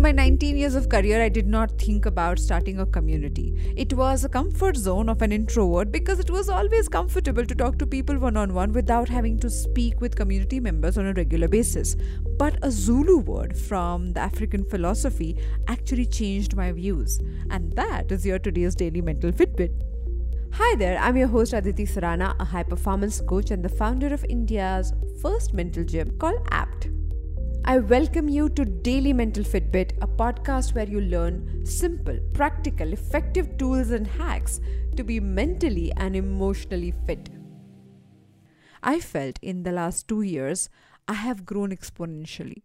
In my 19 years of career, I did not think about starting a community. It was a comfort zone of an introvert because it was always comfortable to talk to people one on one without having to speak with community members on a regular basis. But a Zulu word from the African philosophy actually changed my views. And that is your today's Daily Mental Fitbit. Hi there, I'm your host Aditi Sarana, a high performance coach and the founder of India's first mental gym called APT. I welcome you to Daily Mental Fitbit, a podcast where you learn simple, practical, effective tools and hacks to be mentally and emotionally fit. I felt in the last two years I have grown exponentially.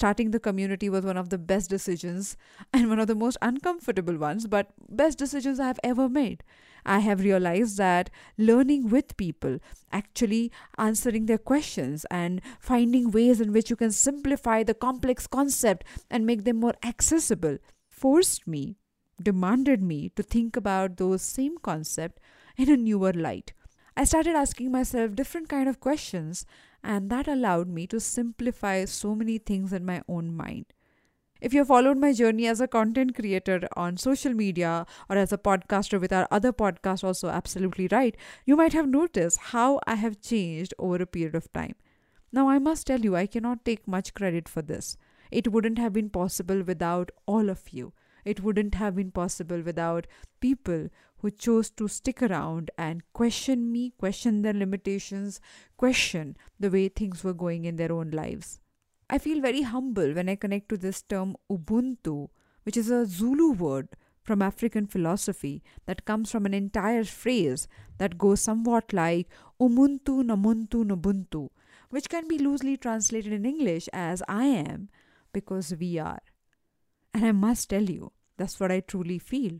Starting the community was one of the best decisions and one of the most uncomfortable ones, but best decisions I have ever made. I have realized that learning with people, actually answering their questions, and finding ways in which you can simplify the complex concept and make them more accessible forced me, demanded me to think about those same concept in a newer light. I started asking myself different kind of questions and that allowed me to simplify so many things in my own mind. If you followed my journey as a content creator on social media or as a podcaster with our other podcast, also absolutely right, you might have noticed how I have changed over a period of time. Now, I must tell you, I cannot take much credit for this. It wouldn't have been possible without all of you. It wouldn't have been possible without people who chose to stick around and question me, question their limitations, question the way things were going in their own lives. I feel very humble when I connect to this term Ubuntu, which is a Zulu word from African philosophy that comes from an entire phrase that goes somewhat like Umuntu Ngumuntu Nubuntu, which can be loosely translated in English as I am because we are. And I must tell you, that's what I truly feel.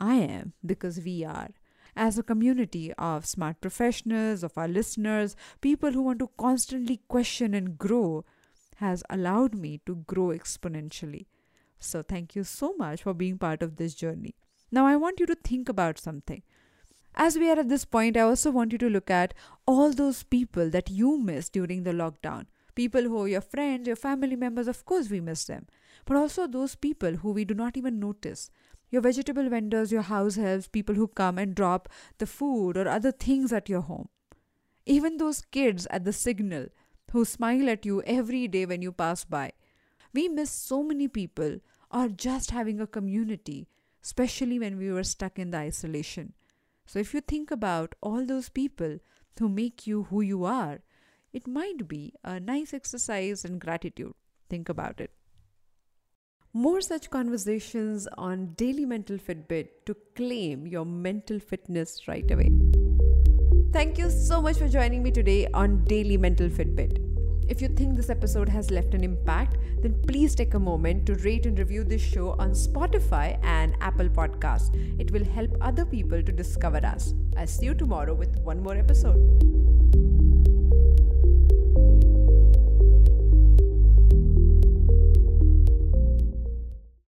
I am because we are as a community of smart professionals, of our listeners, people who want to constantly question and grow, has allowed me to grow exponentially. So, thank you so much for being part of this journey. Now, I want you to think about something. As we are at this point, I also want you to look at all those people that you missed during the lockdown. People who are your friends, your family members, of course, we miss them. But also those people who we do not even notice. Your vegetable vendors, your house helps, people who come and drop the food or other things at your home. Even those kids at the signal who smile at you every day when you pass by. We miss so many people or just having a community, especially when we were stuck in the isolation. So, if you think about all those people who make you who you are, it might be a nice exercise in gratitude. Think about it. More such conversations on Daily Mental Fitbit to claim your mental fitness right away. Thank you so much for joining me today on Daily Mental Fitbit. If you think this episode has left an impact, then please take a moment to rate and review this show on Spotify and Apple Podcasts. It will help other people to discover us. I'll see you tomorrow with one more episode.